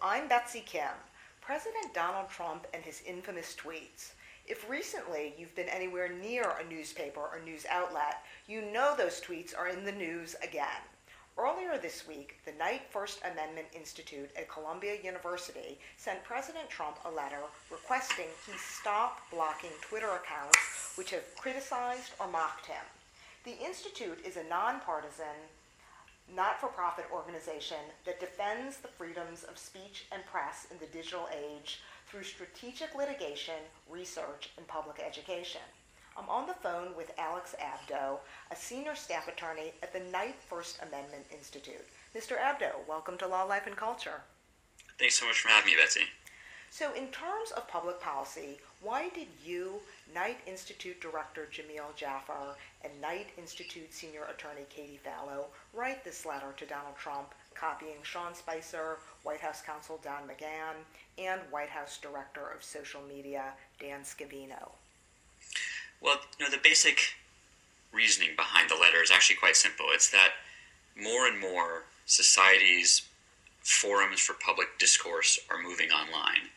I'm Betsy Kim. President Donald Trump and his infamous tweets. If recently you've been anywhere near a newspaper or news outlet, you know those tweets are in the news again. Earlier this week, the Knight First Amendment Institute at Columbia University sent President Trump a letter requesting he stop blocking Twitter accounts which have criticized or mocked him. The Institute is a nonpartisan, not for profit organization that defends the freedoms of speech and press in the digital age through strategic litigation, research, and public education. I'm on the phone with Alex Abdo, a senior staff attorney at the Knight First Amendment Institute. Mr. Abdo, welcome to Law, Life, and Culture. Thanks so much for having me, Betsy. So, in terms of public policy, why did you, Knight Institute Director Jameel Jaffer, and Knight Institute Senior Attorney Katie Fallow write this letter to Donald Trump, copying Sean Spicer, White House counsel Don McGahn, and White House Director of Social Media Dan Scavino? Well, you know, the basic reasoning behind the letter is actually quite simple. It's that more and more society's forums for public discourse are moving online.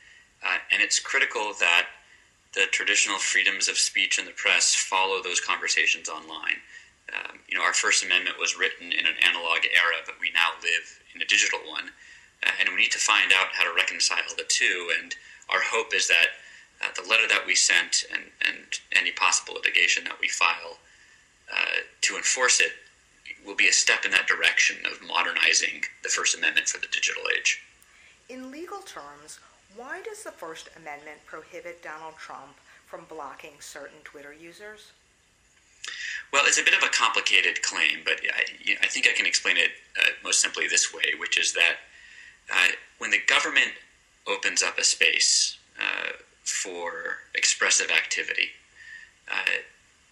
Uh, and it's critical that the traditional freedoms of speech and the press follow those conversations online. Um, you know, our First Amendment was written in an analog era, but we now live in a digital one. Uh, and we need to find out how to reconcile the two. And our hope is that uh, the letter that we sent and, and any possible litigation that we file uh, to enforce it will be a step in that direction of modernizing the First Amendment for the digital age. In legal terms, why does the First Amendment prohibit Donald Trump from blocking certain Twitter users? Well, it's a bit of a complicated claim, but I, I think I can explain it uh, most simply this way, which is that uh, when the government opens up a space uh, for expressive activity, uh,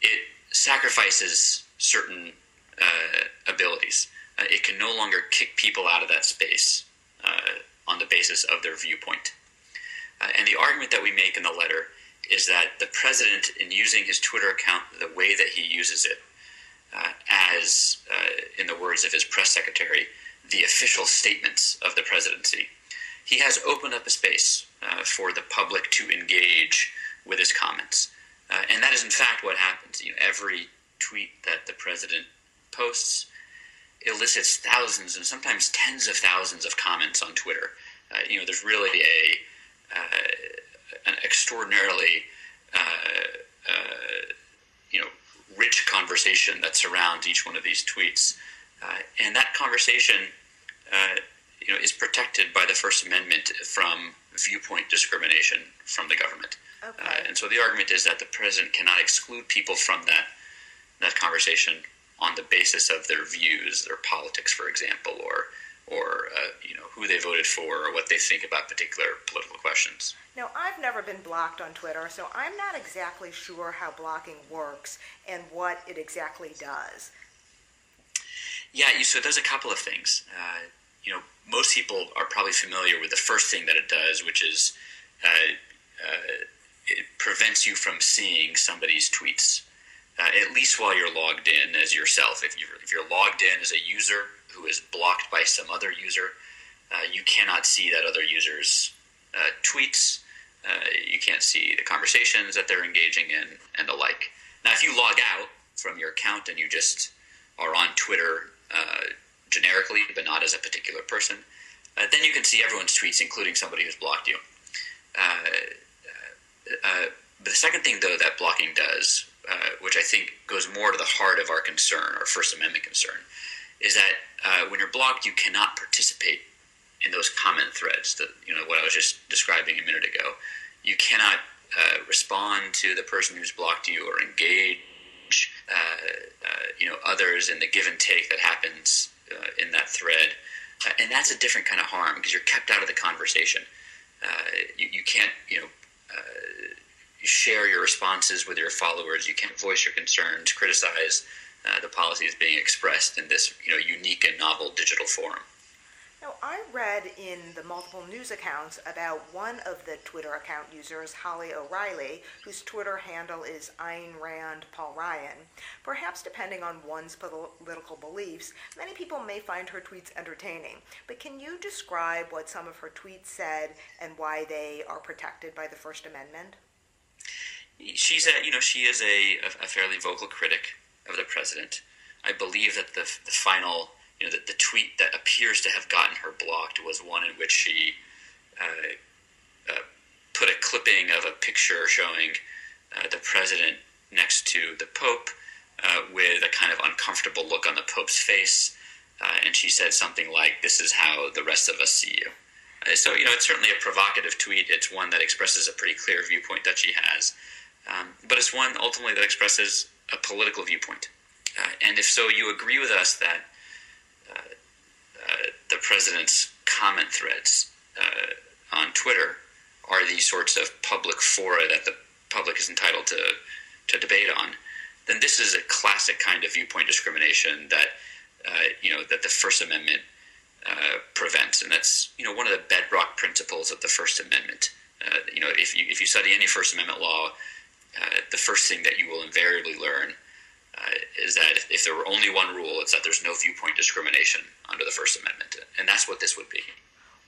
it sacrifices certain uh, abilities. Uh, it can no longer kick people out of that space on the basis of their viewpoint. Uh, and the argument that we make in the letter is that the president, in using his Twitter account the way that he uses it, uh, as, in the words of his press secretary, the official statements of the presidency, he has opened up a space uh, for the public to engage with his comments. Uh, and that is, in fact, what happens. You know, every tweet that the president posts elicits thousands and sometimes tens of thousands of comments on Twitter. Uh, you know, there's really a uh, an extraordinarily uh, uh, you know rich conversation that surrounds each one of these tweets, and that conversation you know, is protected by the First Amendment from viewpoint discrimination from the government. Okay. Uh, and so the argument is that the president cannot exclude people from that that conversation on the basis of their views, their politics, for example, or or uh, you know who they voted for or what they think about particular political questions. Now, I've never been blocked on Twitter, so I'm not exactly sure how blocking works and what it exactly does. Yeah, so it does a couple of things. Uh, you know, most people are probably familiar with the first thing that it does, which is uh, uh, it prevents you from seeing somebody's tweets, uh, at least while you're logged in as yourself. If you're, if you're logged in as a user who is blocked by some other user, you cannot see that other user's uh, tweets. Uh, you can't see the conversations that they're engaging in and the like. Now, if you log out from your account and you just are on Twitter generically, but not as a particular person, uh, then you can see everyone's tweets, including somebody who's blocked you. Uh, uh, the second thing, though, that blocking does, uh, which I think goes more to the heart of our concern, our First Amendment concern, is that uh, when you're blocked, you cannot participate in those comment threads. That you know what I was just describing a minute ago. You cannot uh, respond to the person who's blocked you or engage, you know, others in the give and take that happens uh, in that thread, uh, and that's a different kind of harm because you're kept out of the conversation. Uh, you, you, can't, you know, uh, share your responses with your followers. You can't voice your concerns, criticize uh, the policies being expressed in this, you know, unique and novel digital forum. Now, I read in the multiple news accounts about one of the Twitter account users, Holly O'Reilly, whose Twitter handle is Ayn Rand Paul Ryan. Perhaps depending on one's political beliefs, many people may find her tweets entertaining. But can you describe what some of her tweets said and why they are protected by the First Amendment? She's a, you know, she is a, a fairly vocal critic of the president. I believe that the, the final you know, the, the tweet that appears to have gotten her blocked was one in which she uh, uh, put a clipping of a picture showing uh, the president next to the Pope uh, with a kind of uncomfortable look on the Pope's face. Uh, and she said something like, This is how the rest of us see you. Uh, so, you know, it's certainly a provocative tweet. It's one that expresses a pretty clear viewpoint that she has. Um, but it's one ultimately that expresses a political viewpoint. and if so, you agree with us that the president's comment threads uh, on Twitter are these sorts of public fora that the public is entitled to to debate on, then this is a classic kind of viewpoint discrimination that uh, you know that the First Amendment uh, prevents, and that's you know one of the bedrock principles of the First Amendment. Uh, you know, if you if you study any First Amendment law, uh, the first thing that you will invariably learn uh, is that if there were only one rule, it's that there's no viewpoint discrimination under the First Amendment, and that's what this would be.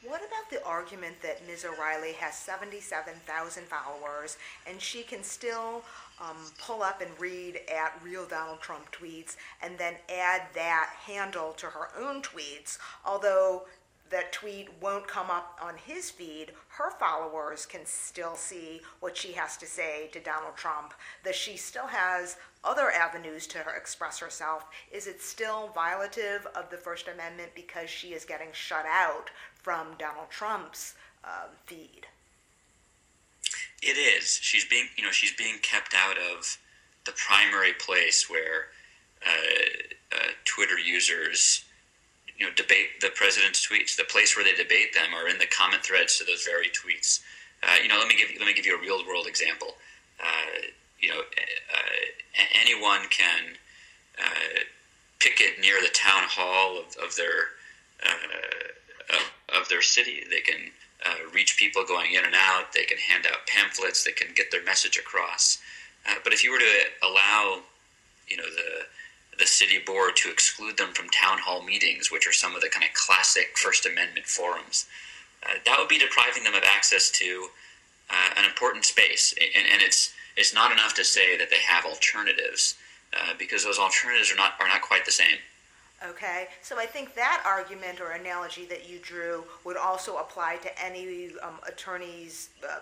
What about the argument that Ms. O'Reilly has 77,000 followers and she can still um, pull up and read at real Donald Trump tweets and then add that handle to her own tweets, although that tweet won't come up on his feed, her followers can still see what she has to say to Donald Trump, that she still has other avenues to express herself. Is it still violative of the First Amendment because she is getting shut out from Donald Trump's uh, feed? It is. She's being, you know, she's being kept out of the primary place where uh, uh, Twitter users you know debate the president's tweets. The place where they debate them are in the comment threads to those very tweets. Uh, you know, let me give let me give you a real world example. Uh, you know, uh, anyone can uh, picket near the town hall of, of their uh, of, of, their city. They can uh, reach people going in and out. They can hand out pamphlets. They can get their message across. but if you were to allow, you know, the the city board to exclude them from town hall meetings, which are some of the kind of classic First Amendment forums. Uh, that would be depriving them of access to uh, an important space, and, and, it's it's not enough to say that they have alternatives, uh, because those alternatives are not are not quite the same. Okay, so I think that argument or analogy that you drew would also apply to any um, attorney's uh,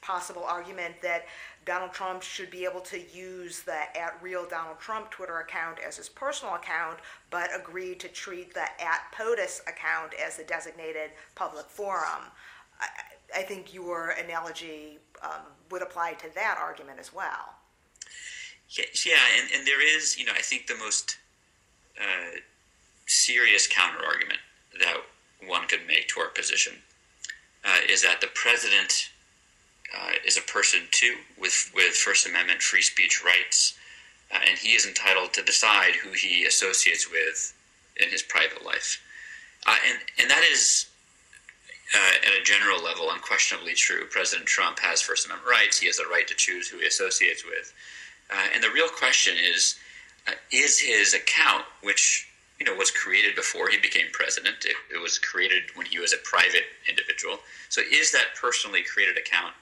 possible argument that Donald Trump should be able to use the at real Donald Trump Twitter account as his personal account, but agreed to treat the at POTUS account as the designated public forum. I, I think your analogy um, would apply to that argument as well. Yeah, and, and there is, you know, I think the most uh, serious counter argument that one could make to our position uh, is that the president uh, is a person too with with First Amendment free speech rights, uh, and he is entitled to decide who he associates with in his private life, uh, and and that is. Uh, at a general level, unquestionably true. President Trump has First Amendment rights. He has the right to choose who he associates with. Uh, and the real question is: uh, Is his account, which you know was created before he became president, it, it was created when he was a private individual. So, is that personally created account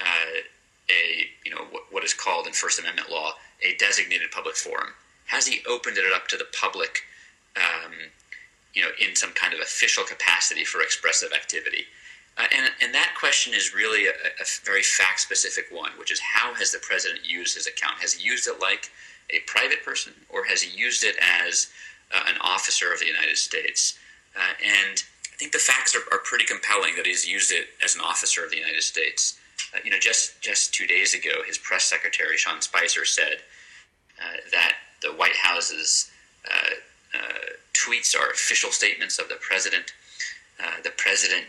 a you know what, what is called in First Amendment law a designated public forum? Has he opened it up to the public, um, you know, in some kind of official capacity for expressive activity? Uh, and, and that question is really a, a very fact specific one, which is how has the president used his account? Has he used it like a private person, or has he used it as uh, an officer of the United States? Uh, and I think the facts are, are pretty compelling that he's used it as an officer of the United States. Uh, you know, just just two days ago, his press secretary Sean Spicer said uh, that the White House's uh, uh tweets are official statements of the president. Uh, the president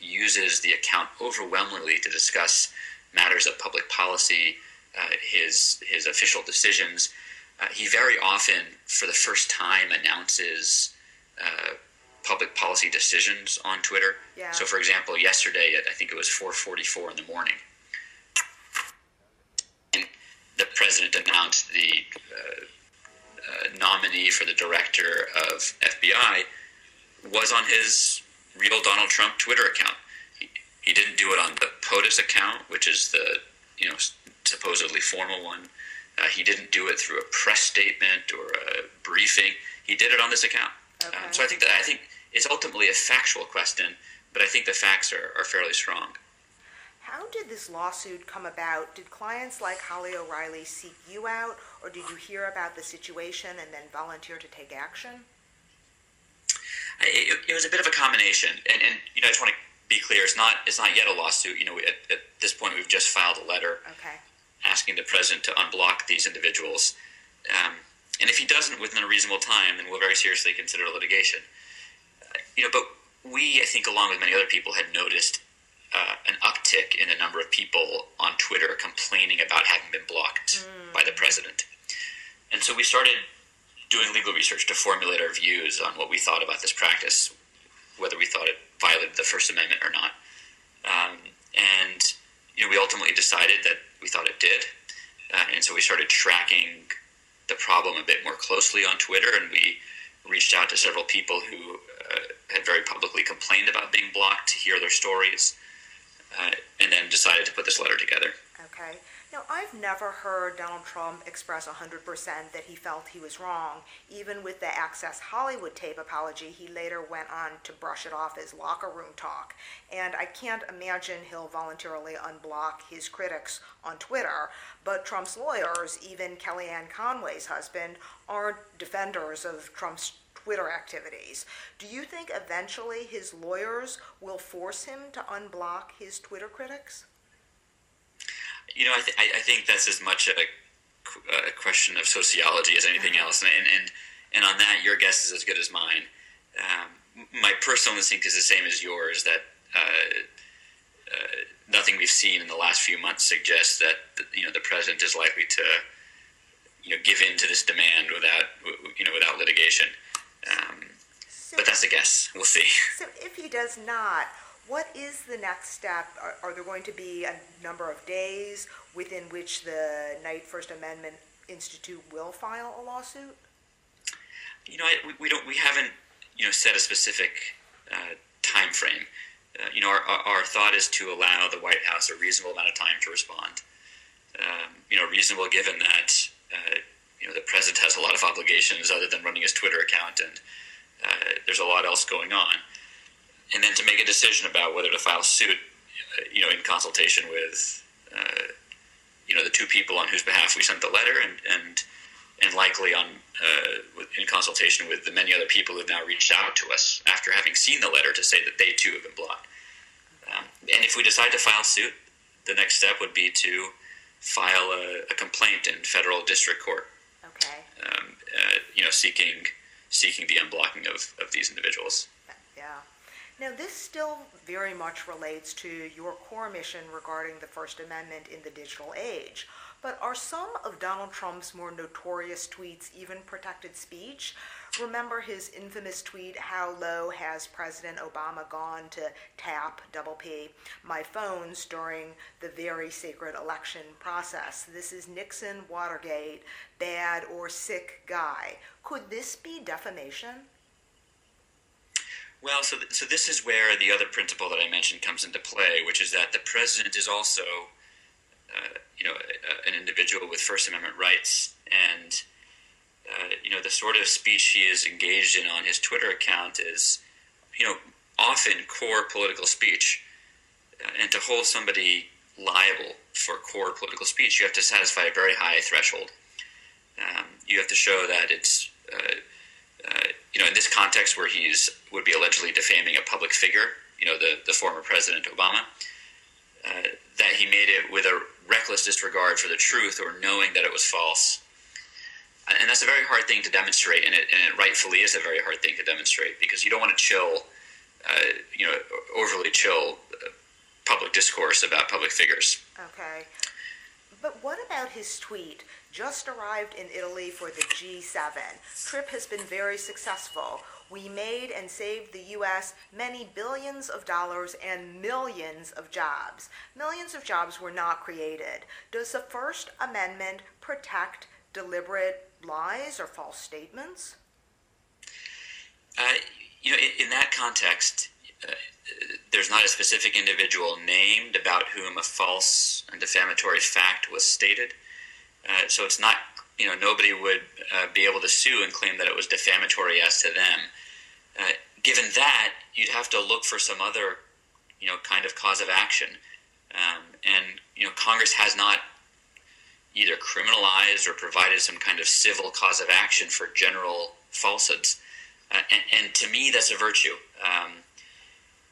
uses the account overwhelmingly to discuss matters of public policy, his his official decisions. he very often, for the first time, announces public policy decisions on Twitter. Yeah. So, for example, yesterday at I think it was 4:44 in the morning, and the president announced the uh, uh, nominee for the director of FBI was on his real Donald Trump Twitter account. He, he didn't do it on the POTUS account, which is the you know supposedly formal one. Uh, he didn't do it through a press statement or a briefing. He did it on this account. Okay. Um, so I think that I think it's ultimately a factual question, but I think the facts are, are fairly strong. How did this lawsuit come about? Did clients like Holly O'Reilly seek you out, or did you hear about the situation and then volunteer to take action? It, it was a bit of a combination, and, and you know I just want to be clear. It's not it's not yet a lawsuit. You know, at, at this point we've just filed a letter Okay. asking the president to unblock these individuals. Um, and if he doesn't within a reasonable time, then we'll very seriously consider litigation. You know, but we, I think, along with many other people, had noticed uh, an uptick in the number of people on Twitter complaining about having been blocked by the president. And so we started doing legal research to formulate our views on what we thought about this practice, whether we thought it violated the First Amendment or not. Um, and you know, we ultimately decided that we thought it did, uh, and so we started tracking the problem a bit more closely on Twitter, and we reached out to several people who uh, had very publicly complained about being blocked to hear their stories, uh, and then decided to put this letter together. Okay. Now, I've never heard Donald Trump express 100% that he felt he was wrong. Even with the Access Hollywood tape apology, he later went on to brush it off as locker room talk. And I can't imagine he'll voluntarily unblock his critics on Twitter. But Trump's lawyers, even Kellyanne Conway's husband, aren't defenders of Trump's Twitter activities. Do you think eventually his lawyers will force him to unblock his Twitter critics? You know, I, th- I, think that's as much a, a question of sociology as anything else, and, and and on that, your guess is as good as mine. Um, my personal instinct is the same as yours that uh, uh, nothing we've seen in the last few months suggests that you know the president is likely to you know give in to this demand without you know without litigation. Um, So, but that's a guess. We'll see. so if he does not, what is the next step? Are, are there going to be a number of days within which the Knight First Amendment Institute will file a lawsuit? You know, we, we don't we haven't you know set a specific uh, time frame. Uh, you know, our, our, our thought is to allow the White House a reasonable amount of time to respond. Um, you know, reasonable given that uh, you know the president has a lot of obligations other than running his Twitter account, and uh, there's a lot else going on. And then to make a decision about whether to file suit, uh, you know, in consultation with uh, you know the two people on whose behalf we sent the letter, and and and likely on uh, in consultation with the many other people who've now reached out to us after having seen the letter to say that they too have been blocked. Um, and if we decide to file suit, the next step would be to file a, a complaint in federal district court, Okay. um, uh, you know, seeking seeking the unblocking of, of these individuals. Now, this still very much relates to your core mission regarding the First Amendment in the digital age. But are some of Donald Trump's more notorious tweets even protected speech? Remember his infamous tweet, How low has President Obama gone to tap, double P, my phones during the very sacred election process? This is Nixon, Watergate, bad or sick guy. Could this be defamation? Well, so, th- so this is where the other principle that I mentioned comes into play, which is that the president is also, uh, you know, a, an individual with First Amendment rights, and uh, you know, the sort of speech he is engaged in on his Twitter account is, you know, often core political speech, uh, and to hold somebody liable for core political speech, you have to satisfy a very high threshold. Um, you have to show that it's uh, uh, you know, in this context where he's would be allegedly defaming a public figure, you know, the, the former President Obama, uh, that he made it with a reckless disregard for the truth or knowing that it was false. And that's a very hard thing to demonstrate, and it, and it rightfully is a very hard thing to demonstrate because you don't want to chill, uh, you know, overly chill uh, public discourse about public figures. Okay. But what about his tweet? Just arrived in Italy for the G7. Trip has been very successful. we made and saved the U.S. many billions of dollars and millions of jobs. Millions of jobs were not created. Does the First Amendment protect deliberate lies or false statements? Uh, you know, in, in, that context, there's not a specific individual named about whom a false and defamatory fact was stated. Uh, so it's not, you know, nobody would uh, be able to sue and claim that it was defamatory as to them. Uh, given that, you'd have to look for some other, you know, kind of cause of action. Um, and, you know, Congress has not either criminalized or provided some kind of civil cause of action for general falsehoods. Uh, and, and, to me, that's a virtue. Um,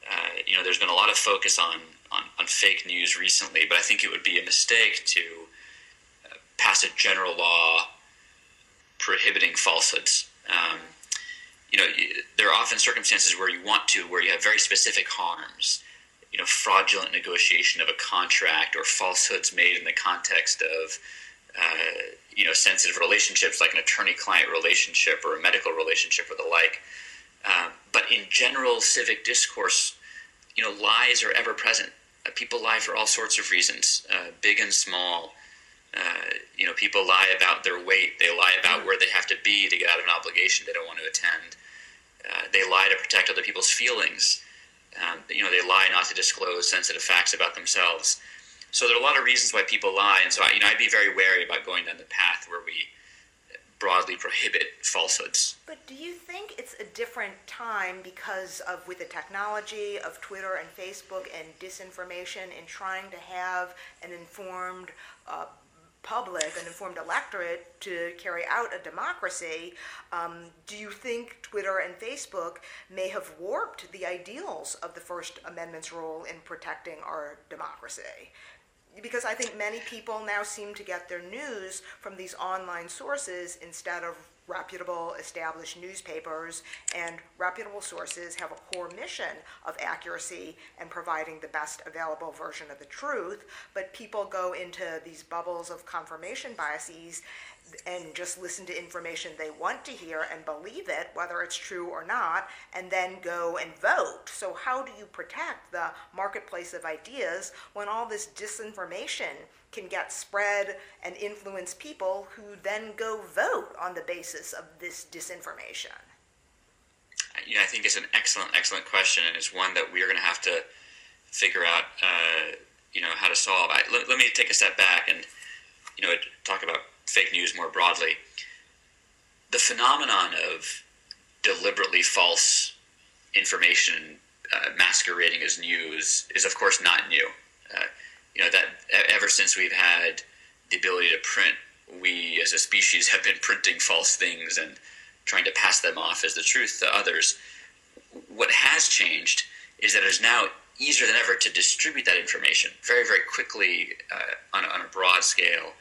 uh, you know, there's been a lot of focus on, on, on, fake news recently, but I think it would be a mistake to uh, pass a general law prohibiting falsehoods. Um, you know, there are often circumstances where you want to, where you have very specific harms. You know, fraudulent negotiation of a contract or falsehoods made in the context of, uh, you know, sensitive relationships like an attorney-client relationship or a medical relationship or the like. Uh, but in general civic discourse, you know, lies are ever present. Uh, people lie for all sorts of reasons, uh, big and small. Uh, you know, people lie about their weight. They lie about where they have to be to get out of an obligation they don't want to attend. Uh, they lie to protect other people's feelings. Um, you know, they lie not to disclose sensitive facts about themselves. So there are a lot of reasons why people lie, and so I, you know, I'd be very wary about going down the path where we broadly prohibit falsehoods. But do you think it's a different time because of with the technology of Twitter and Facebook and disinformation in trying to have an informed uh, public, an informed electorate to carry out a democracy, um, do you think Twitter and Facebook may have warped the ideals of the First Amendment's role in protecting our democracy? Because I think many people now seem to get their news from these online sources instead of reputable established newspapers and reputable sources have a core mission of accuracy and providing the best available version of the truth, but people go into these bubbles of confirmation biases and just listen to information they want to hear and believe it, whether it's true or not, and then go and vote. So, how do you protect the marketplace of ideas when all this disinformation can get spread and influence people who then go vote on the basis of this disinformation? Yeah, I think it's an excellent, excellent question, and it's one that we're going to have to figure out, uh, you know, how to solve. I, let, let me take a step back and, you know, talk about fake news more broadly. The phenomenon of deliberately false information uh, masquerading as news is, of course, not new. Uh, you know that ever since we've had the ability to print, we as a species have been printing false things and trying to pass them off as the truth to others. What has changed is that it's now easier than ever to distribute that information very, very quickly uh, on, on, a broad scale.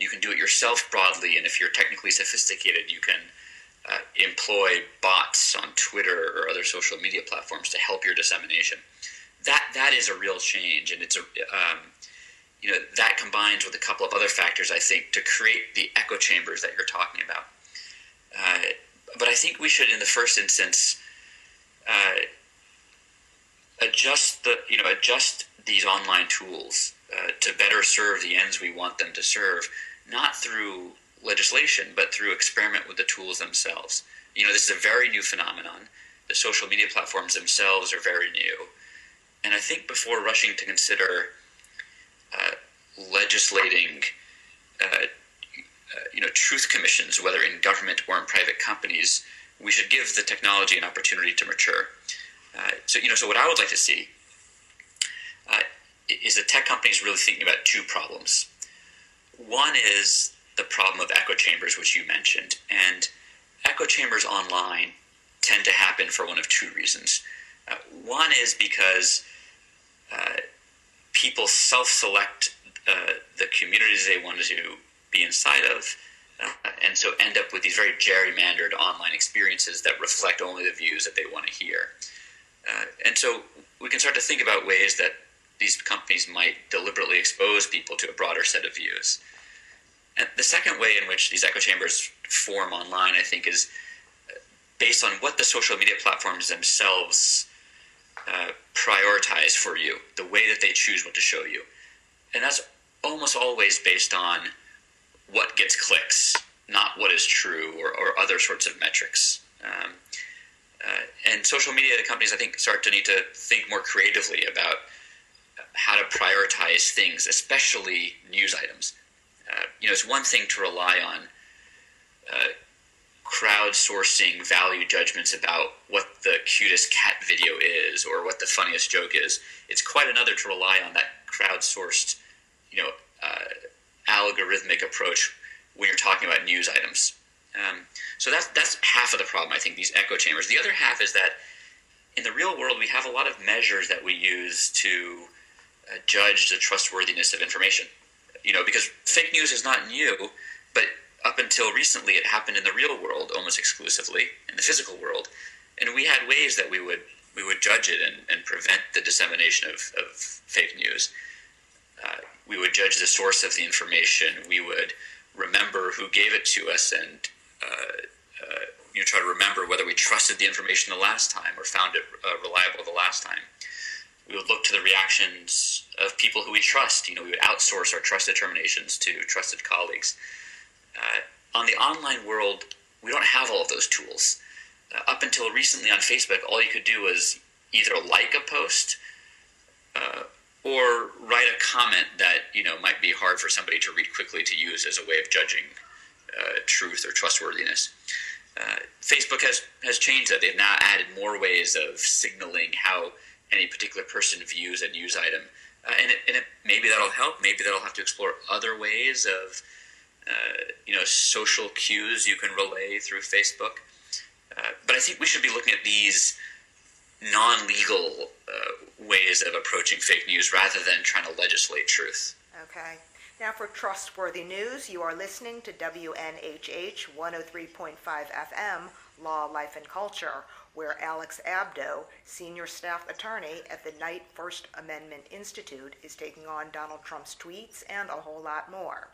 You can do it yourself broadly, and if you're technically sophisticated, you can uh, employ bots on Twitter or other social media platforms to help your dissemination that that is a real change, and it's a um, you know that combines with a couple of other factors I think to create the echo chambers that you're talking about. Uh, but I think we should, in the first instance, uh, adjust the you know adjust these online tools uh, to better serve the ends we want them to serve, not through legislation, but through experiment with the tools themselves. You know, this is a very new phenomenon. The social media platforms themselves are very new. And I think before rushing to consider uh, legislating, uh, uh, you know, truth commissions, whether in government or in private companies, we should give the technology an opportunity to mature. Uh, so, you know, so what I would like to see uh, is that tech companies really thinking about two problems. One is the problem of echo chambers, which you mentioned, and echo chambers online tend to happen for one of two reasons. Uh, one is because uh, people self-select uh, the communities they want to be inside of, uh, and so end up with these very gerrymandered online experiences that reflect only the views that they want to hear. Uh, and so we can start to think about ways that these companies might deliberately expose people to a broader set of views. And the second way in which these echo chambers form online, I think, is based on what the social media platforms themselves uh, prioritize for you, the way that they choose what to show you. And that's almost always based on what gets clicks, not what is true or, or other sorts of metrics. Um, uh, and social media companies, I think, start to need to think more creatively about how to prioritize things, especially news items. Uh, you know, it's one thing to rely on uh, crowdsourcing value judgments about what the cutest cat video is or what the funniest joke is. It's quite another to rely on that crowdsourced, you know, uh, algorithmic approach when you're talking about news items. Um, so that's that's half of the problem. I think these echo chambers. The other half is that in the real world we have a lot of measures that we use to judge the trustworthiness of information. You know, because fake news is not new, but up until recently it happened in the real world almost exclusively in the physical world, and we had ways that we would we would judge it and, and prevent the dissemination of, of fake news. Uh, we would judge the source of the information. We would remember who gave it to us and uh, uh, you know, try to remember whether we trusted the information the last time or found it uh, reliable the last time. We would look to the reactions of people who we trust. You know, we would outsource our trust determinations to trusted colleagues. Uh, on the online world, we don't have all of those tools. Uh, up until recently on Facebook, all you could do was either like a post uh, or write a comment that you know might be hard for somebody to read quickly to use as a way of judging uh, truth or trustworthiness. Uh, Facebook has has changed that. They've now added more ways of signaling how any particular person views a news item, uh, and, it, and it, maybe that'll help. Maybe that'll have to explore other ways of uh, you know social cues you can relay through Facebook. Uh, but I think we should be looking at these non-legal uh, ways of approaching fake news rather than trying to legislate truth. Okay. Now, for trustworthy news, you are listening to WNHH 103.5 FM, Law, Life, and Culture, where Alex Abdo, senior staff attorney at the Knight First Amendment Institute, is taking on Donald Trump's tweets and a whole lot more.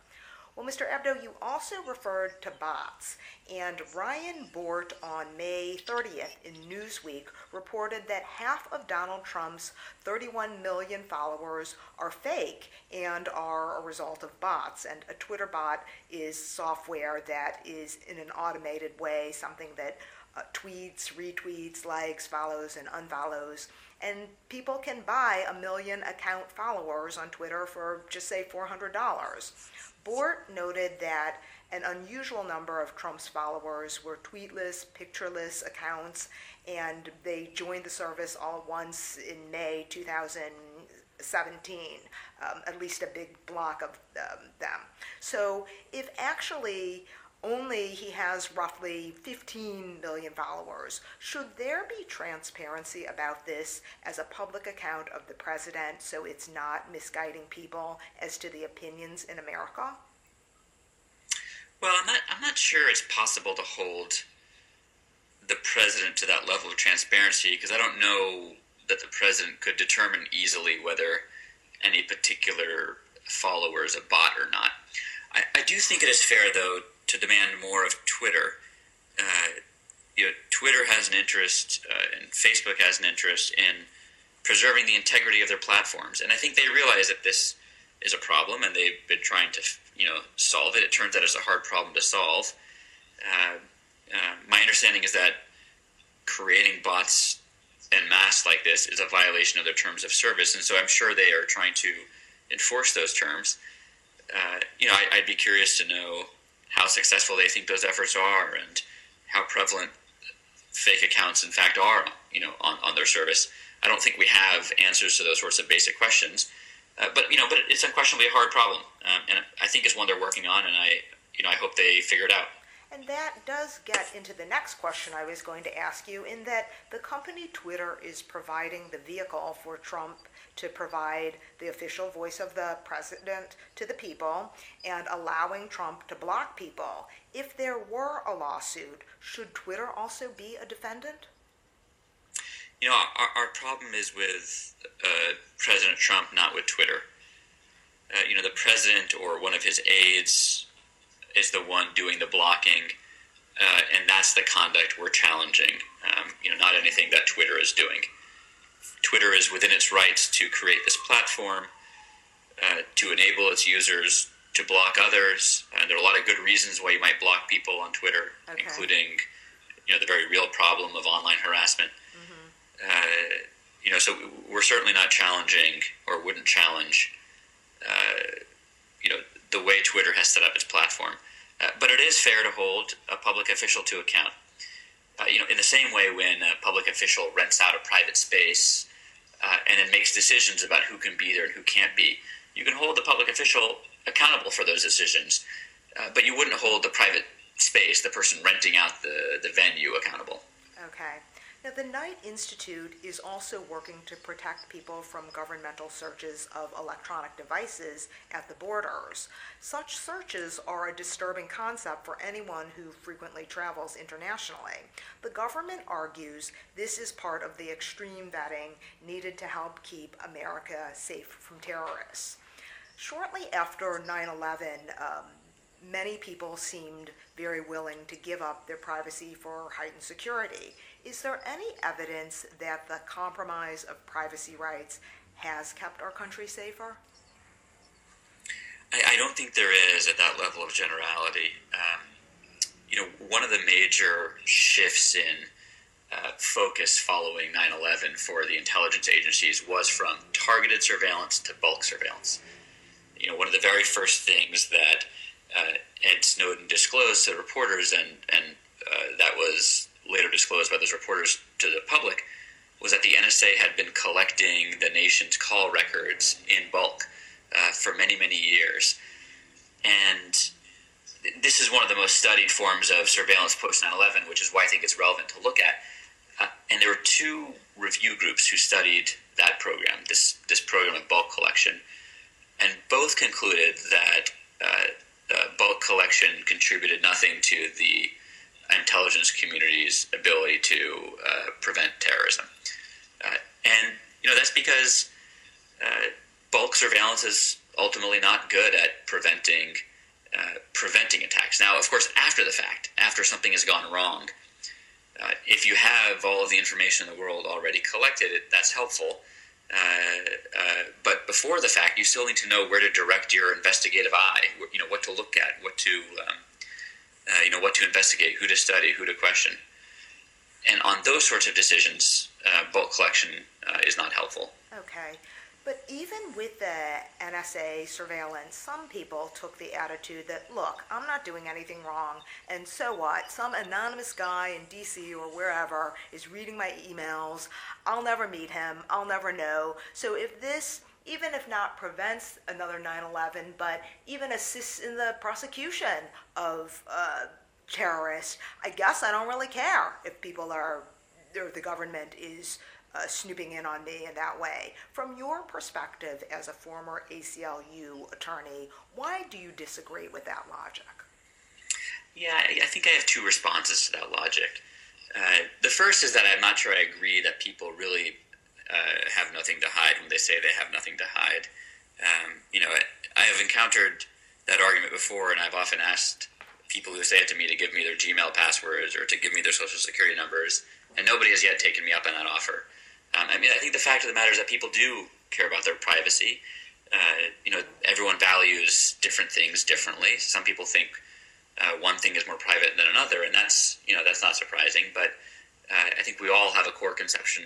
Well, Mr. Abdo, you also referred to bots, and Ryan Bort on May 30th in Newsweek reported that half of Donald Trump's 31 million followers are fake and are a result of bots. And a Twitter bot is software that is in an automated way, something that uh, tweets, retweets, likes, follows, and unfollows. And people can buy a million account followers on Twitter for just say $400. Bort noted that an unusual number of Trump's followers were tweetless, pictureless accounts, and they joined the service all once in May 2017, um, at least a big block of um, them. So if actually only he has roughly 15 million followers. Should there be transparency about this as a public account of the president so it's not misguiding people as to the opinions in America? Well, I'm not, I'm not sure it's possible to hold the president to that level of transparency because I don't know that the president could determine easily whether any particular follower is a bot or not. I, I do think it is fair, though, to demand more of Twitter. Uh, you know, Twitter has an interest, uh, and Facebook has an interest in preserving the integrity of their platforms, and I think they realize that this is a problem, and they've been trying to, you know, solve it. It turns out it's a hard problem to solve. Uh, uh my understanding is that creating bots en masse like this is a violation of their terms of service, and so I'm sure they are trying to enforce those terms. Uh, you know, I, would be curious to know how successful they think those efforts are and how prevalent fake accounts in fact are you know on, on their service. I don't think we have answers to those sorts of basic questions. Uh, but you know but it's unquestionably a hard problem um, and i think it's one they're working on and i you know i hope they figure it out and that does get into the next question I was going to ask you, in that the company Twitter is providing the vehicle for Trump to provide the official voice of the president to the people and allowing Trump to block people. If there were a lawsuit, should Twitter also be a defendant? You know, our, our problem is with uh, President Trump, not with Twitter. Uh, you know, the president or one of his aides is the one doing the blocking. uh, and that's the conduct we're challenging. Um, you know, not anything that Twitter is doing. Twitter is within its rights to create this platform uh, to enable its users to block others. And there are a lot of good reasons why you might block people on Twitter, okay. including you know the very real problem of online harassment. Mm-hmm. Uh, you know, so we're certainly not challenging or wouldn't challenge. Uh, you know the way Twitter has set up its platform. Uh, but it is fair to hold a public official to account. Uh, you know, in the same way, when a public official rents out a private space uh, and then makes decisions about who can be there and who can't be, you can hold the public official accountable for those decisions, uh, but you wouldn't hold the private space, the person renting out the, the venue, accountable. Now, the Knight Institute is also working to protect people from governmental searches of electronic devices at the borders. Such searches are a disturbing concept for anyone who frequently travels internationally. The government argues this is part of the extreme vetting needed to help keep America safe from terrorists. Shortly after 9 11, um, many people seemed very willing to give up their privacy for heightened security. Is there any evidence that the compromise of privacy rights has kept our country safer? I, I don't think there is at that level of generality. Um, you know, one of the major shifts in uh, focus following 9 11 for the intelligence agencies was from targeted surveillance to bulk surveillance. You know, one of the very first things that uh, Ed Snowden disclosed to reporters, and, and uh, that was later disclosed by those reporters to the public, was that the NSA had been collecting the nation's call records in bulk uh, for many, many years. And this is one of the most studied forms of surveillance post 9 11, which is why I think it's relevant to look at. Uh, and there were two review groups who studied that program, this, this program of bulk collection, and both concluded that uh, uh, bulk collection contributed nothing to the intelligence community's ability to uh, prevent terrorism. Uh, and you know that's because uh, bulk surveillance is ultimately not good at preventing uh, preventing attacks. Now, of course, after the fact, after something has gone wrong, uh, if you have all of the information in the world already collected, it, that's helpful. Uh, but before the fact, you still need to know where to direct your investigative eye. You know what to look at, what to um, uh, you know, what to investigate, who to study, who to question. And on those sorts of decisions, uh, bulk collection uh, is not helpful. Okay. But even with the NSA surveillance, some people took the attitude that, look, I'm not doing anything wrong, and so what? Some anonymous guy in DC or wherever is reading my emails. I'll never meet him. I'll never know. So if this even if not prevents another 9/11, but even assists in the prosecution of uh, terrorists. I guess I don't really care if people are, or the government is uh, snooping in on me in that way. From your perspective as a former ACLU attorney, why do you disagree with that logic? Yeah, I think I have two responses to that logic. Uh, the first is that I'm not sure I agree that people really uh, have nothing to hide when they say they have nothing to hide. Um, you know, I, I have encountered that argument before, and I've often asked people who say it to me to give me their Gmail passwords or to give me their social security numbers, and nobody has yet taken me up on that offer. Um, I mean, I think the fact of the matter is that people do care about their privacy. Uh, you know, everyone values different things differently. Some people think uh, one thing is more private than another, and that's you know that's not surprising. But uh, I think we all have a core conception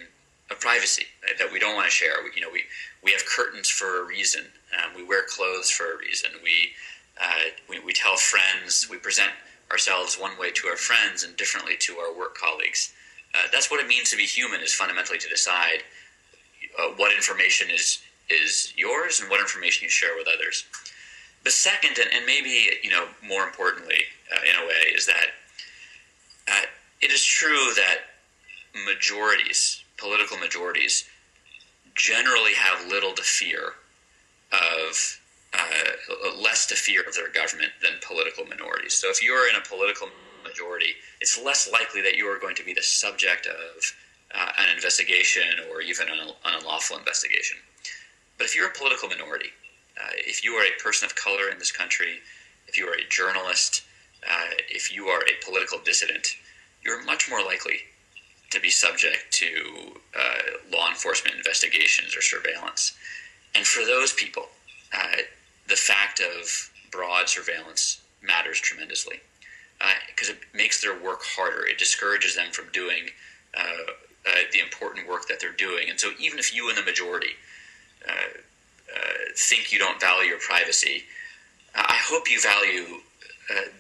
of privacy right, that we don't want to share. We, you know, we we have curtains for a reason. Um, we wear clothes for a reason. We, uh, we we tell friends. We present ourselves one way to our friends and differently to our work colleagues. Uh, that's what it means to be human. Is fundamentally to decide uh, what information is is yours and what information you share with others. The second, and, and maybe you know more importantly, uh, in a way, is that uh, it is true that majorities political majorities generally have little to fear of uh, less to fear of their government than political minorities. So if you're in a political majority, it's less likely that you are going to be the subject of uh, an investigation or even an, an, unlawful investigation. But if you're a political minority, uh, if you are a person of color in this country, if you are a journalist, uh, if you are a political dissident, you're much more likely to be subject to uh, law enforcement investigations or surveillance. And for those people, uh, the fact of broad surveillance matters tremendously because uh, it makes their work harder. It discourages them from doing uh, uh, the important work that they're doing. And so, even if you in the majority think you don't value your privacy, I hope you value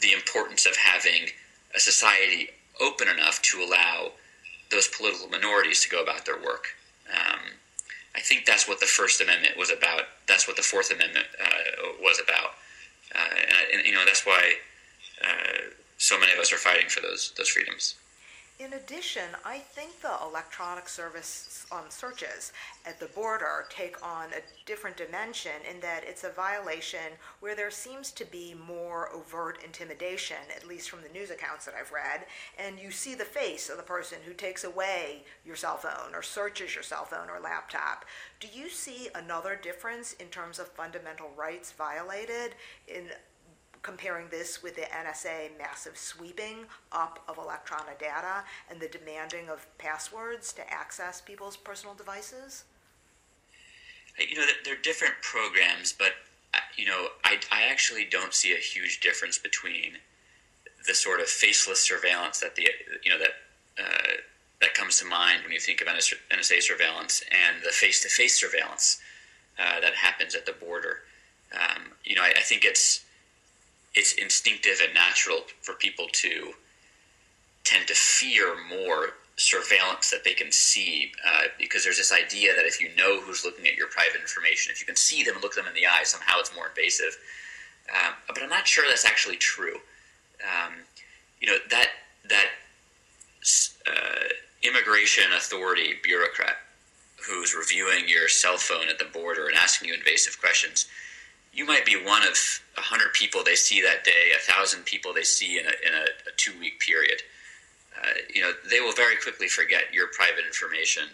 the importance of having a society open enough to allow those political minorities to go about their work. Um, I think that's what the First Amendment was about. That's what the Fourth Amendment uh, was about, uh, and, and, you know that's why uh, so many of us are fighting for those those freedoms. In addition, I think the electronic service um, searches at the border take on a different dimension in that it's a violation where there seems to be more overt intimidation, at least from the news accounts that I've read, and you see the face of the person who takes away your cell phone or searches your cell phone or laptop. Do you see another difference in terms of fundamental rights violated in comparing this with the NSA massive sweeping up of electronic data and the demanding of passwords to access people's personal devices? You know, they're different programs, but uh, you know, I, I actually don't see a huge difference between the sort of faceless surveillance that the you know that uh, that comes to mind when you think of NSA surveillance and the face-to-face surveillance uh, that happens at the border. Um, you know, I, I think it's it's instinctive and natural for people to tend to fear more surveillance that they can see uh, because there's this idea that if you know who's looking at your private information, if you can see them and look them in the eye, somehow it's more invasive. Um, but I'm not sure that's actually true. Um, you know that that uh, immigration authority bureaucrat who's reviewing your cell phone at the border and asking you invasive questions you might be one of a hundred people they see that day, a thousand people they see in a, in a, a two week period. Uh, you know, they will very quickly forget your private information.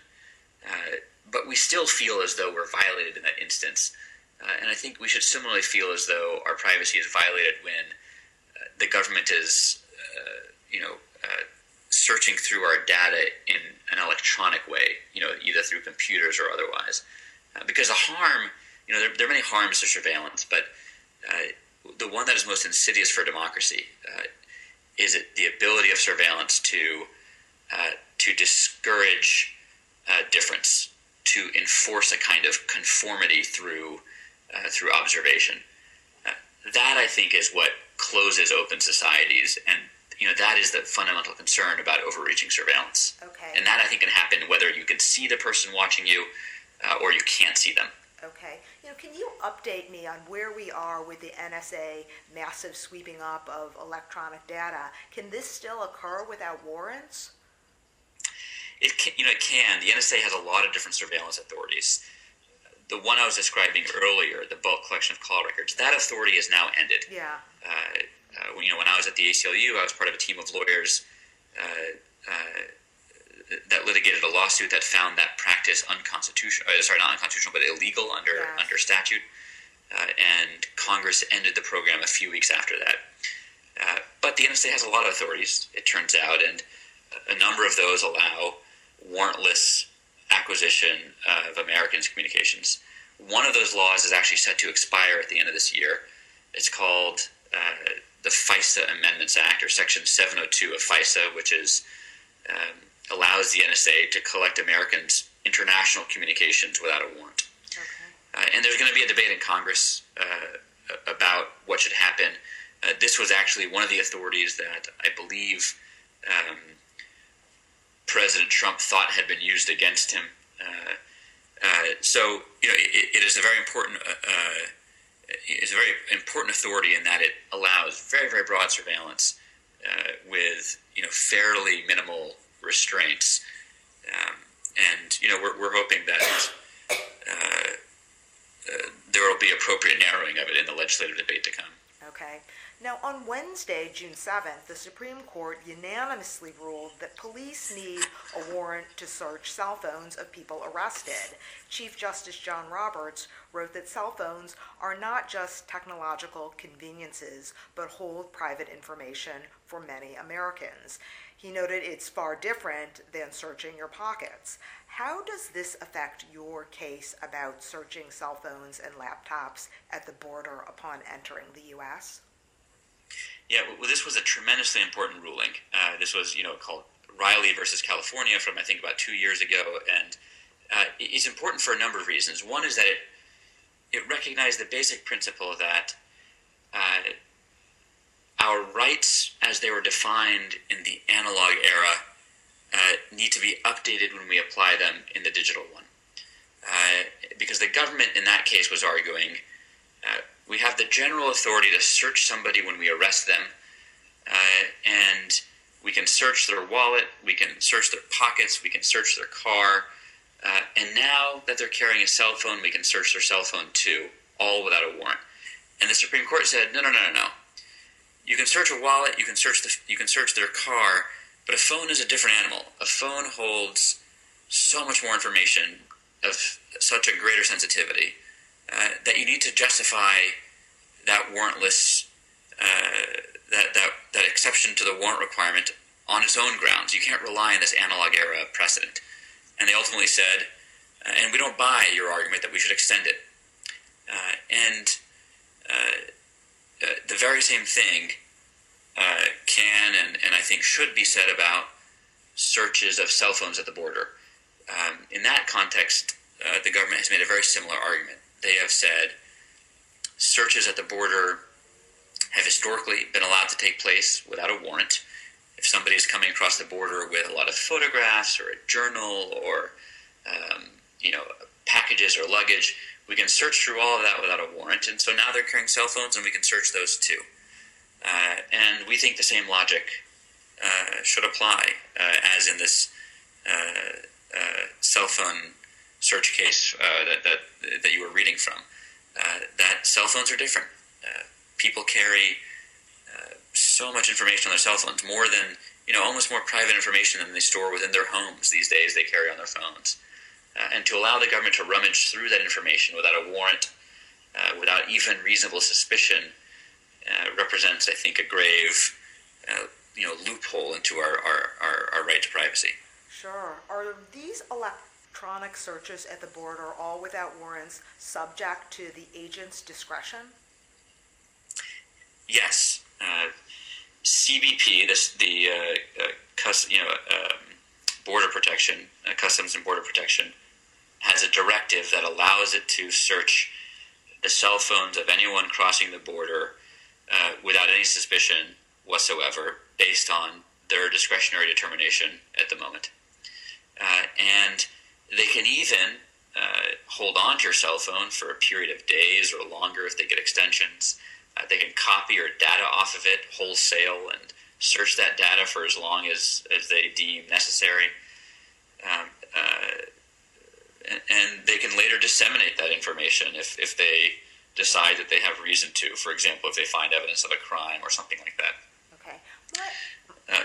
Uh, but we still feel as though we're violated in that instance. Uh, and I think we should similarly feel as though our privacy is violated when uh, the government is, uh, you know, uh, searching through our data in an electronic way, you know, either through computers or otherwise. because the harm you know, there, there, are many harms to surveillance, but uh, the one that is most insidious for democracy uh, is it the ability of surveillance to uh, to discourage uh, difference, to enforce a kind of conformity through uh, through observation. Uh, that I think is what closes open societies, and you know that is the fundamental concern about overreaching surveillance. Okay. And that I think can happen whether you can see the person watching you or you can't see them. You know, can you update me on where we are with the NSA massive sweeping up of electronic data? Can this still occur without warrants? It can, you know, it can. The NSA has a lot of different surveillance authorities. The one I was describing earlier, the bulk collection of call records, that authority is now ended. Yeah. Uh, uh, you know, when I was at the ACLU, I was part of a team of lawyers uh, uh that litigated a lawsuit that found that practice unconstitutional. Uh, sorry, not unconstitutional, but illegal under yeah. under statute. Uh, and Congress ended the program a few weeks after that. Uh, but the NSA has a lot of authorities, it turns out, and a number of those allow warrantless acquisition of Americans' communications. One of those laws is actually set to expire at the end of this year. It's called uh, the FISA Amendments Act, or Section 702 of FISA, which is um, allows the NSA to collect Americans' international communications without a warrant. Okay. Uh, and there's going to be a debate in Congress uh, about what should happen. Uh, this was actually one of the authorities that I believe um, President Trump thought had been used against him. Uh, uh, so, you know, it, it is a very important. Uh, it's a very important authority in that it allows very, very broad surveillance with you know fairly minimal restraints. Um, and you know, we're, we're hoping that uh, uh, there will be appropriate narrowing of it in the legislative debate to come. Okay. Now, on Wednesday, June 7th, the Supreme Court unanimously ruled that police need a warrant to search cell phones of people arrested. Chief Justice John Roberts wrote that cell phones are not just technological conveniences, but hold private information for many Americans. He noted it's far different than searching your pockets. How does this affect your case about searching cell phones and laptops at the border upon entering the U.S.? Yeah, well, this was a tremendously important ruling. Uh, this was, you know, called Riley versus California from I think about two years ago, and uh, it's important for a number of reasons. One is that it it recognized the basic principle that uh, our rights, as they were defined in the analog era, uh, need to be updated when we apply them in the digital one. Uh, because the government in that case was arguing uh, we have the general authority to search somebody when we arrest them, uh, and we can search their wallet, we can search their pockets, we can search their car, uh, and now that they're carrying a cell phone, we can search their cell phone too, all without a warrant. And the Supreme Court said, no, no, no, no, no. You can search a wallet, you can search the, you can search their car, but a phone is a different animal. A phone holds so much more information of such a greater sensitivity uh, that you need to justify that warrantless uh, that, that that exception to the warrant requirement on its own grounds. You can't rely on this analog era precedent. And they ultimately said, uh, and we don't buy your argument that we should extend it. Uh, and the very same thing uh, can and, and I think should be said about searches of cell phones at the border. Um, in that context, uh, the government has made a very similar argument. They have said searches at the border have historically been allowed to take place without a warrant. If somebody is coming across the border with a lot of photographs or a journal or um, you know packages or luggage, we can search through all of that without a warrant. And so now they're carrying cell phones, and we can search those too. Uh, and we think the same logic uh, should apply, uh, as in this cell phone search case that, that, that you were reading from. that cell phones are different. people carry so much information on their cell phones, more than you know, almost more private information than they store within their homes these days. They carry on their phones, uh, and to allow the government to rummage through that information without a warrant, uh, without even reasonable suspicion, uh, represents, I think, a grave, uh, you know, loophole into our, our, our, our, right to privacy. Sure. Are these electronic searches at the border, all without warrants, subject to the agent's discretion? Yes. Uh, CBP, this the uh, uh, cus, you know um, border protection, Customs and Border Protection, has a directive that allows it to search the cell phones of anyone crossing the border uh, without any suspicion whatsoever based on their discretionary determination at the moment. Uh, and they can even uh, hold on to your cell phone for a period of days or longer if they get extensions. Uh, they can copy your data off of it wholesale and search that data for as long as, as they deem necessary. Um, uh, and, they can later disseminate that information if, if they decide that they have reason to. For example, if they find evidence of a crime or something like that. Okay. Uh,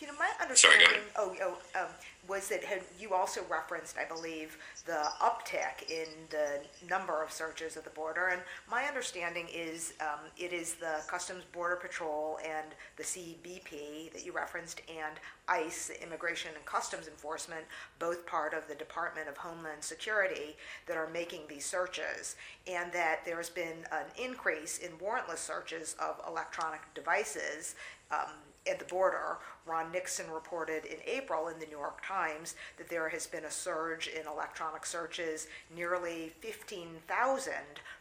you know, my understanding. Sorry, oh, oh um, was that you also referenced, I believe, the uptick in the number of searches at the border. And my understanding is um, it is the Customs Border Patrol and the CBP that you referenced, and ICE, Immigration and Customs Enforcement, both part of the Department of Homeland Security, that are making these searches. And that there's been an increase in warrantless searches of electronic devices. Um, at the border, Ron Nixon reported in April in the New York Times that there has been a surge in electronic searches, nearly 15,000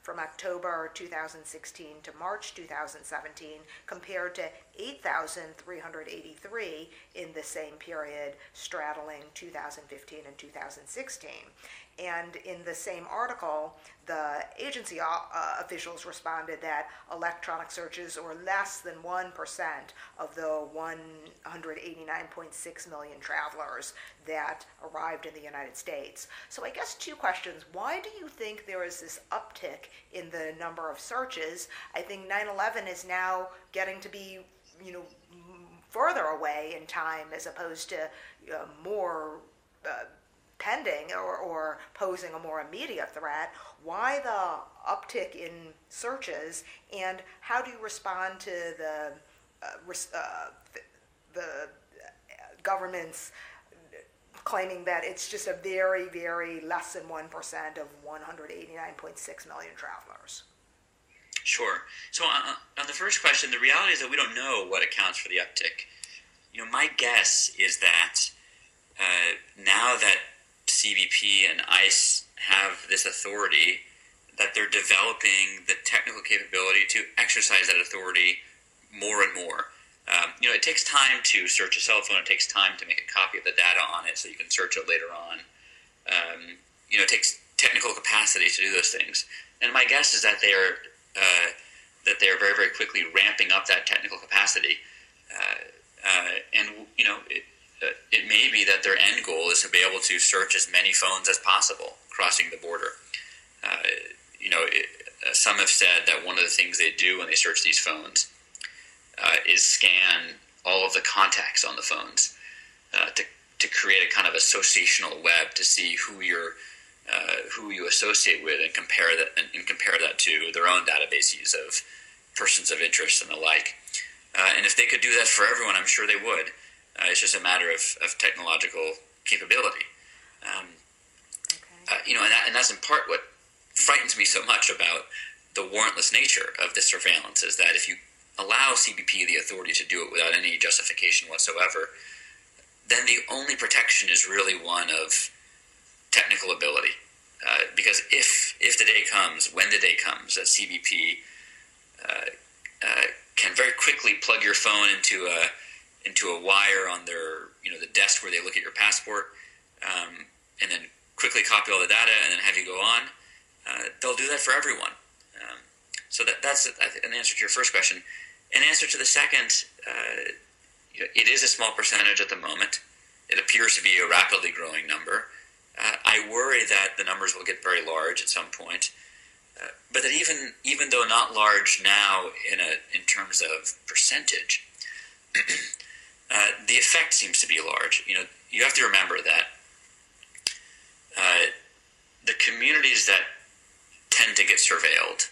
from October 2016 to March 2017, compared to 8,383 in the same period straddling 2015 and 2016. And in the same article, the agency uh, officials responded that electronic searches were less than 1% of the 1 189.6 million travelers that arrived in the United States. So I guess two questions. Why do you think there is this uptick in the number of searches? I think 9/11 is now getting to be, you know, further away in time as opposed to uh, more uh, pending or, or posing a more immediate threat. Why the uptick in searches, and how do you respond to the uh, uh, the government's claiming that it's just a very, very less than 1% of 189.6 million travelers. Sure. So, on, on the first question, the reality is that we don't know what accounts for the uptick. You know, my guess is that uh, now that CBP and ICE have this authority, that they're developing the technical capability to exercise that authority more and more. Um, you know, it takes time to search a cell phone. It takes time to make a copy of the data on it so you can search it later on. Um, you know, it takes technical capacity to do those things. And my guess is that they are uh, that they are very, very quickly ramping up that technical capacity. Uh, uh, and you know, it, uh, it may be that their end goal is to be able to search as many phones as possible crossing the border. Uh, you know, it, uh, some have said that one of the things they do when they search these phones uh, is scan all of the contacts on the phones uh, to, to create a kind of associational web to see who you're uh, who you associate with and compare that and, and, compare that to their own databases of persons of interest and the like. Uh, and if they could do that for everyone, I'm sure they would. Uh, it's just a matter of, of technological capability. Um, okay. Uh, you know, and, that, and that's in part what frightens me so much about the warrantless nature of this surveillance is that if you allow CBP the authority to do it without any justification whatsoever, then the only protection is really one of technical ability. Uh, because if if the day comes, when the day comes, that CBP uh, uh, can very quickly plug your phone into a into a wire on their you know the desk where they look at your passport, um, and then quickly copy all the data and then have you go on. Uh, they'll do that for everyone. Um, so that that's an answer to your first question. In answer to the second, uh, it is a small percentage at the moment. It appears to be a rapidly growing number. Uh, I worry that the numbers will get very large at some point. Uh, but that even even though not large now in a in terms of percentage, uh, the effect seems to be large. You know, you have to remember that uh, the communities that tend to get surveilled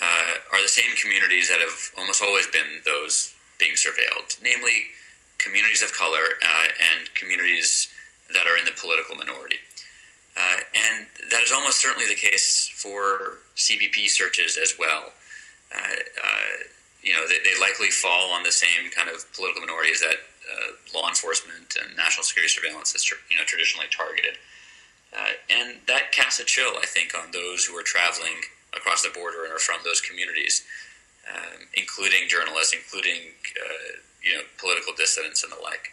uh, are the same communities that have almost always been those being surveilled, namely communities of color uh, and communities that are in the political minority. Uh, and that is almost certainly the case for CBP searches as well. Uh, uh, you know, they, they, likely fall on the same kind of political minorities that uh, law enforcement and national security surveillance is, you know, traditionally targeted. and that casts a chill, I think, on those who are traveling across the border and are from those communities, um, including journalists, including uh, you know political dissidents and the like.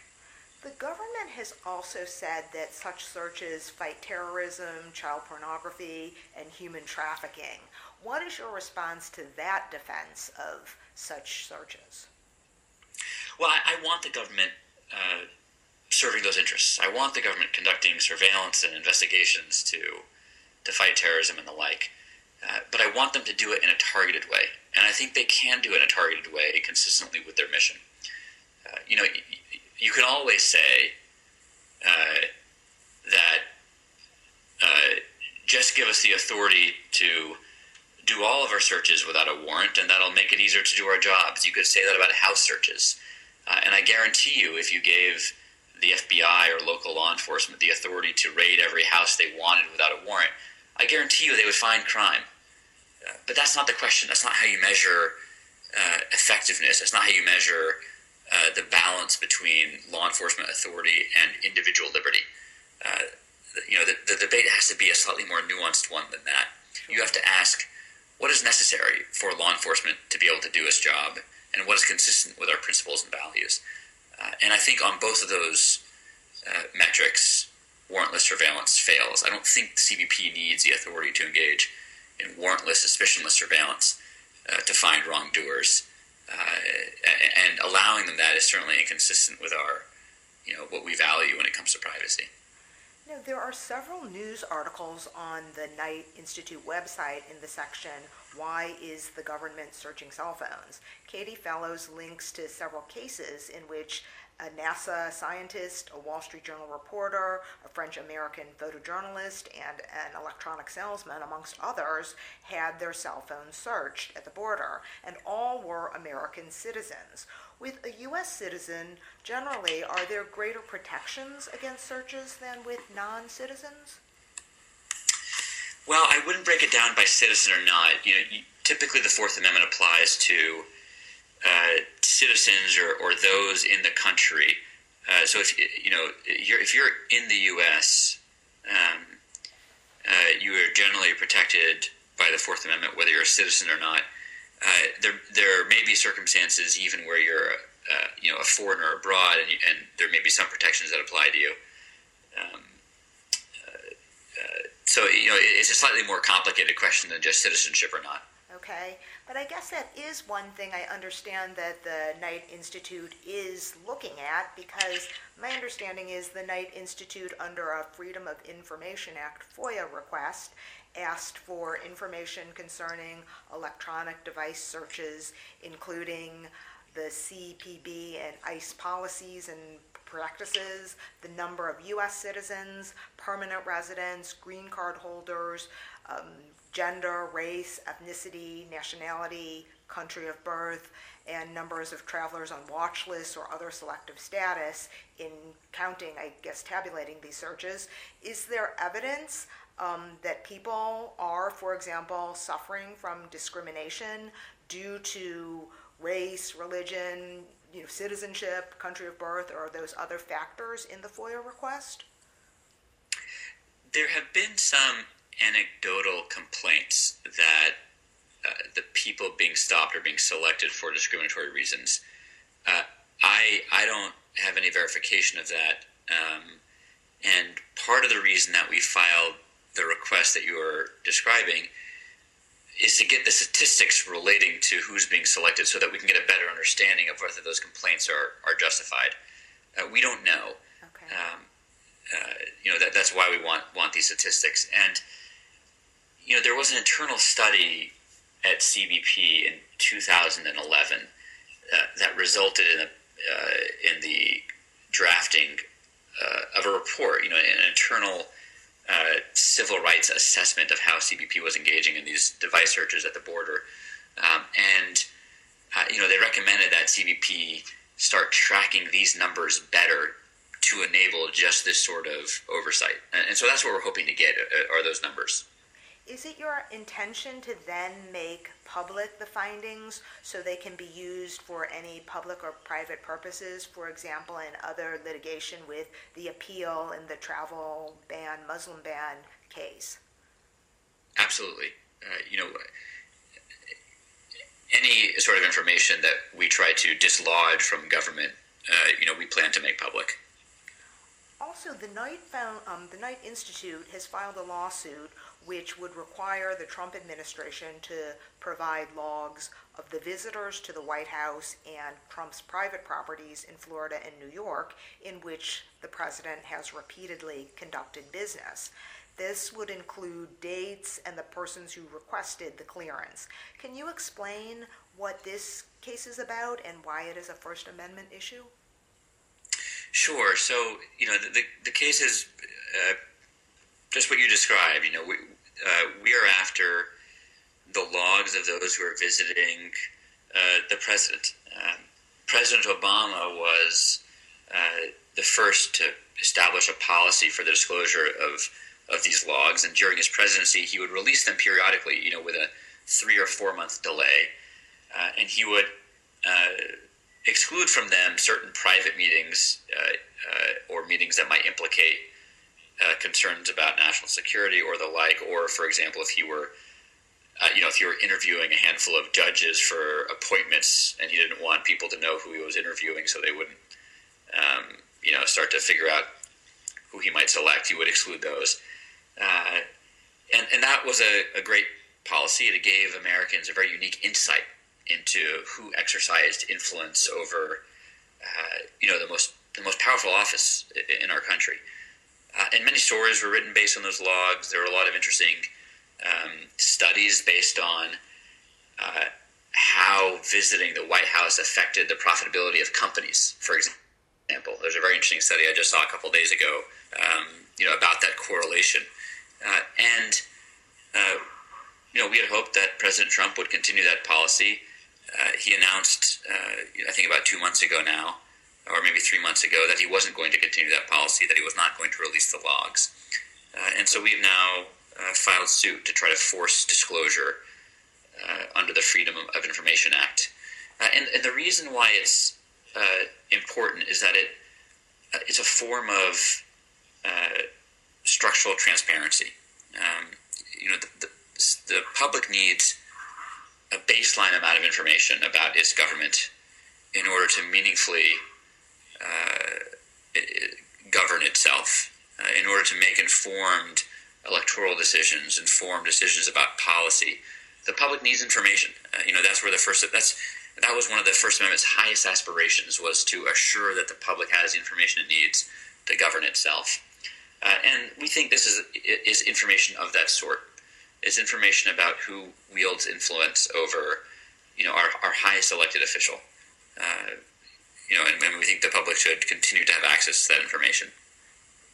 The government has also said that such searches fight terrorism, child pornography, and human trafficking. What is your response to that defense of such searches? Well, I, I want the government uh, serving those interests. I want the government conducting surveillance and investigations to to fight terrorism and the like. Uh, but I want them to do it in a targeted way. And I think they can do it in a targeted way consistently with their mission. Uh, you know, you, you, can always say uh, that uh, just give us the authority to do all of our searches without a warrant, and that'll make it easier to do our jobs. You could say that about house searches. Uh, and I guarantee you, if you gave the FBI or local law enforcement the authority to raid every house they wanted without a warrant, I guarantee you they would find crime. Uh, but that's not the question. That's not how you measure uh, effectiveness. That's not how you measure uh, the balance between law enforcement authority and individual liberty. Uh, you know, the, the, debate has to be a slightly more nuanced one than that. You have to ask what is necessary for law enforcement to be able to do its job, and what is consistent with our principles and values. Uh, and I think on both of those metrics, warrantless surveillance fails. I don't think the CBP needs the authority to engage in warrantless, suspicionless surveillance uh, to find wrongdoers. uh, and allowing them that is certainly inconsistent with our, you know, what we value when it comes to privacy. Now, there are several news articles on the Knight Institute website in the section, Why is the Government Searching Cell Phones? Katie Fallow's links to several cases in which a NASA scientist, a Wall Street Journal reporter, a French American photojournalist, and an electronic salesman, amongst others, had their cell phones searched at the border, and all were American citizens. With a U.S. citizen, generally, are there greater protections against searches than with non citizens? Well, I wouldn't break it down by citizen or not. You know, typically the Fourth Amendment applies to uh, citizens or, or those in the country. Uh, so if you know you're, if you're in the U.S., um, uh, you are generally protected by the Fourth Amendment, whether you're a citizen or not. Uh, there there may be circumstances even where you're uh, you know a foreigner abroad, and, and there may be some protections that apply to you. Um, so you know it's a slightly more complicated question than just citizenship or not. Okay. But I guess that is one thing I understand that the Knight Institute is looking at because my understanding is the Knight Institute, under a Freedom of Information Act FOIA request, asked for information concerning electronic device searches, including the CPB and ICE policies and practices, the number of U.S. citizens, permanent residents, green card holders, um, gender, race, ethnicity, nationality, country of birth, and numbers of travelers on watch lists or other selective status in counting, I guess, tabulating these searches. Is there evidence um, that people are, for example, suffering from discrimination due to race, religion, you know, citizenship, country of birth, or those other factors in the FOIA request? There have been some anecdotal complaints that uh, the people being stopped are being selected for discriminatory reasons. Uh, I I don't have any verification of that, um, and part of the reason that we filed the request that you are describing is to get the statistics relating to who's being selected, so that we can get a better understanding of whether those complaints are are justified. Uh, we don't know. Okay. Um, uh, you know that that's why we want want these statistics and you know, there was an internal study at CBP in 2011 uh, that resulted in, a, uh, in the drafting uh, of a report, you know, an internal uh, civil rights assessment of how CBP was engaging in these device searches at the border. Um, and, uh, you know, they recommended that CBP start tracking these numbers better to enable just this sort of oversight. And, and so that's what we're hoping to get are those numbers. Is it your intention to then make public the findings so they can be used for any public or private purposes? For example, in other litigation with the appeal in the travel ban, Muslim ban case? Absolutely. Uh, you know, any sort of information that we try to dislodge from government, uh, you know, we plan to make public. Also, the Knight, found, um, the Knight Institute has filed a lawsuit which would require the Trump administration to provide logs of the visitors to the White House and Trump's private properties in Florida and New York, in which the president has repeatedly conducted business. This would include dates and the persons who requested the clearance. Can you explain what this case is about and why it is a First Amendment issue? Sure. So, you know, the, the, the case is uh, just what you described. You know, we, uh, we are after the logs of those who are visiting uh, the president. Um, president Obama was uh, the first to establish a policy for the disclosure of of these logs, and during his presidency, he would release them periodically, you know, with a three or four month delay, uh, and he would uh, exclude from them certain private meetings uh, or meetings that might implicate uh, concerns about national security or the like, or for example, if he were, uh, you know, if you were interviewing a handful of judges for appointments and he didn't want people to know who he was interviewing, so they wouldn't, um, you know, start to figure out who he might select, he would exclude those, uh, and and that was a, a great policy. It gave Americans a very unique insight into who exercised influence over, uh, you know, the most the most powerful office in our country. Uh, and many stories were written based on those logs. There were a lot of interesting um, studies based on uh, how visiting the White House affected the profitability of companies, for example. There's a very interesting study I just saw a couple days ago, um, you know, about that correlation. Uh, and uh, you know, we had hoped that President Trump would continue that policy. Uh, he announced, uh, I think about two months ago now, or maybe three months ago, that he wasn't going to continue that policy, that he was not going to release the logs. Uh, and so we've now uh, filed suit to try to force disclosure under the Freedom of Information Act. And, and, the reason why it's important is that it it's a form of structural transparency. Um, you know, the, the, the public needs a baseline amount of information about its government in order to meaningfully uh, govern itself, uh, in order to make informed electoral decisions, informed decisions about policy. The public needs information. Uh, you know, that's where the first that's that was one of the First Amendment's highest aspirations was to assure that the public has the information it needs to govern itself. Uh, and we think this is is information of that sort. It's information about who wields influence over, you know, our, our highest elected official. Uh, you know, and, and we think the public should continue to have access to that information.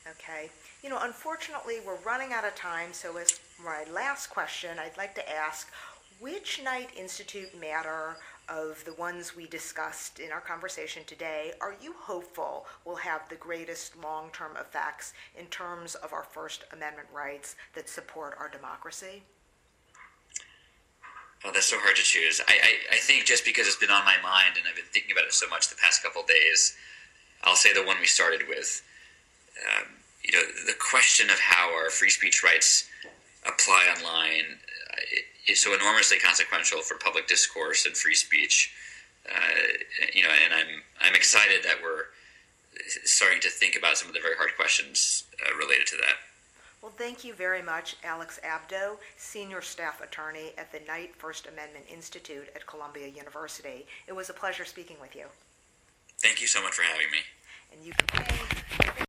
Okay. You know, unfortunately, we're running out of time. So, as my last question, I'd like to ask which Knight Institute matter of the ones we discussed in our conversation today are you hopeful will have the greatest long term effects in terms of our First Amendment rights that support our democracy? Oh, that's so hard to choose. I, I, I, think just because it's been on my mind and I've been thinking about it so much the past couple days, I'll say the one we started with. Um, you know, the question of how our free speech rights apply online is so enormously consequential for public discourse and free speech. Uh, you know, and I'm I'm excited that we're starting to think about some of the very hard questions uh, related to that. Well, thank you very much, Alex Abdo, Senior Staff Attorney at the Knight First Amendment Institute at Columbia University. It was a pleasure speaking with you. Thank you so much for having me. And you can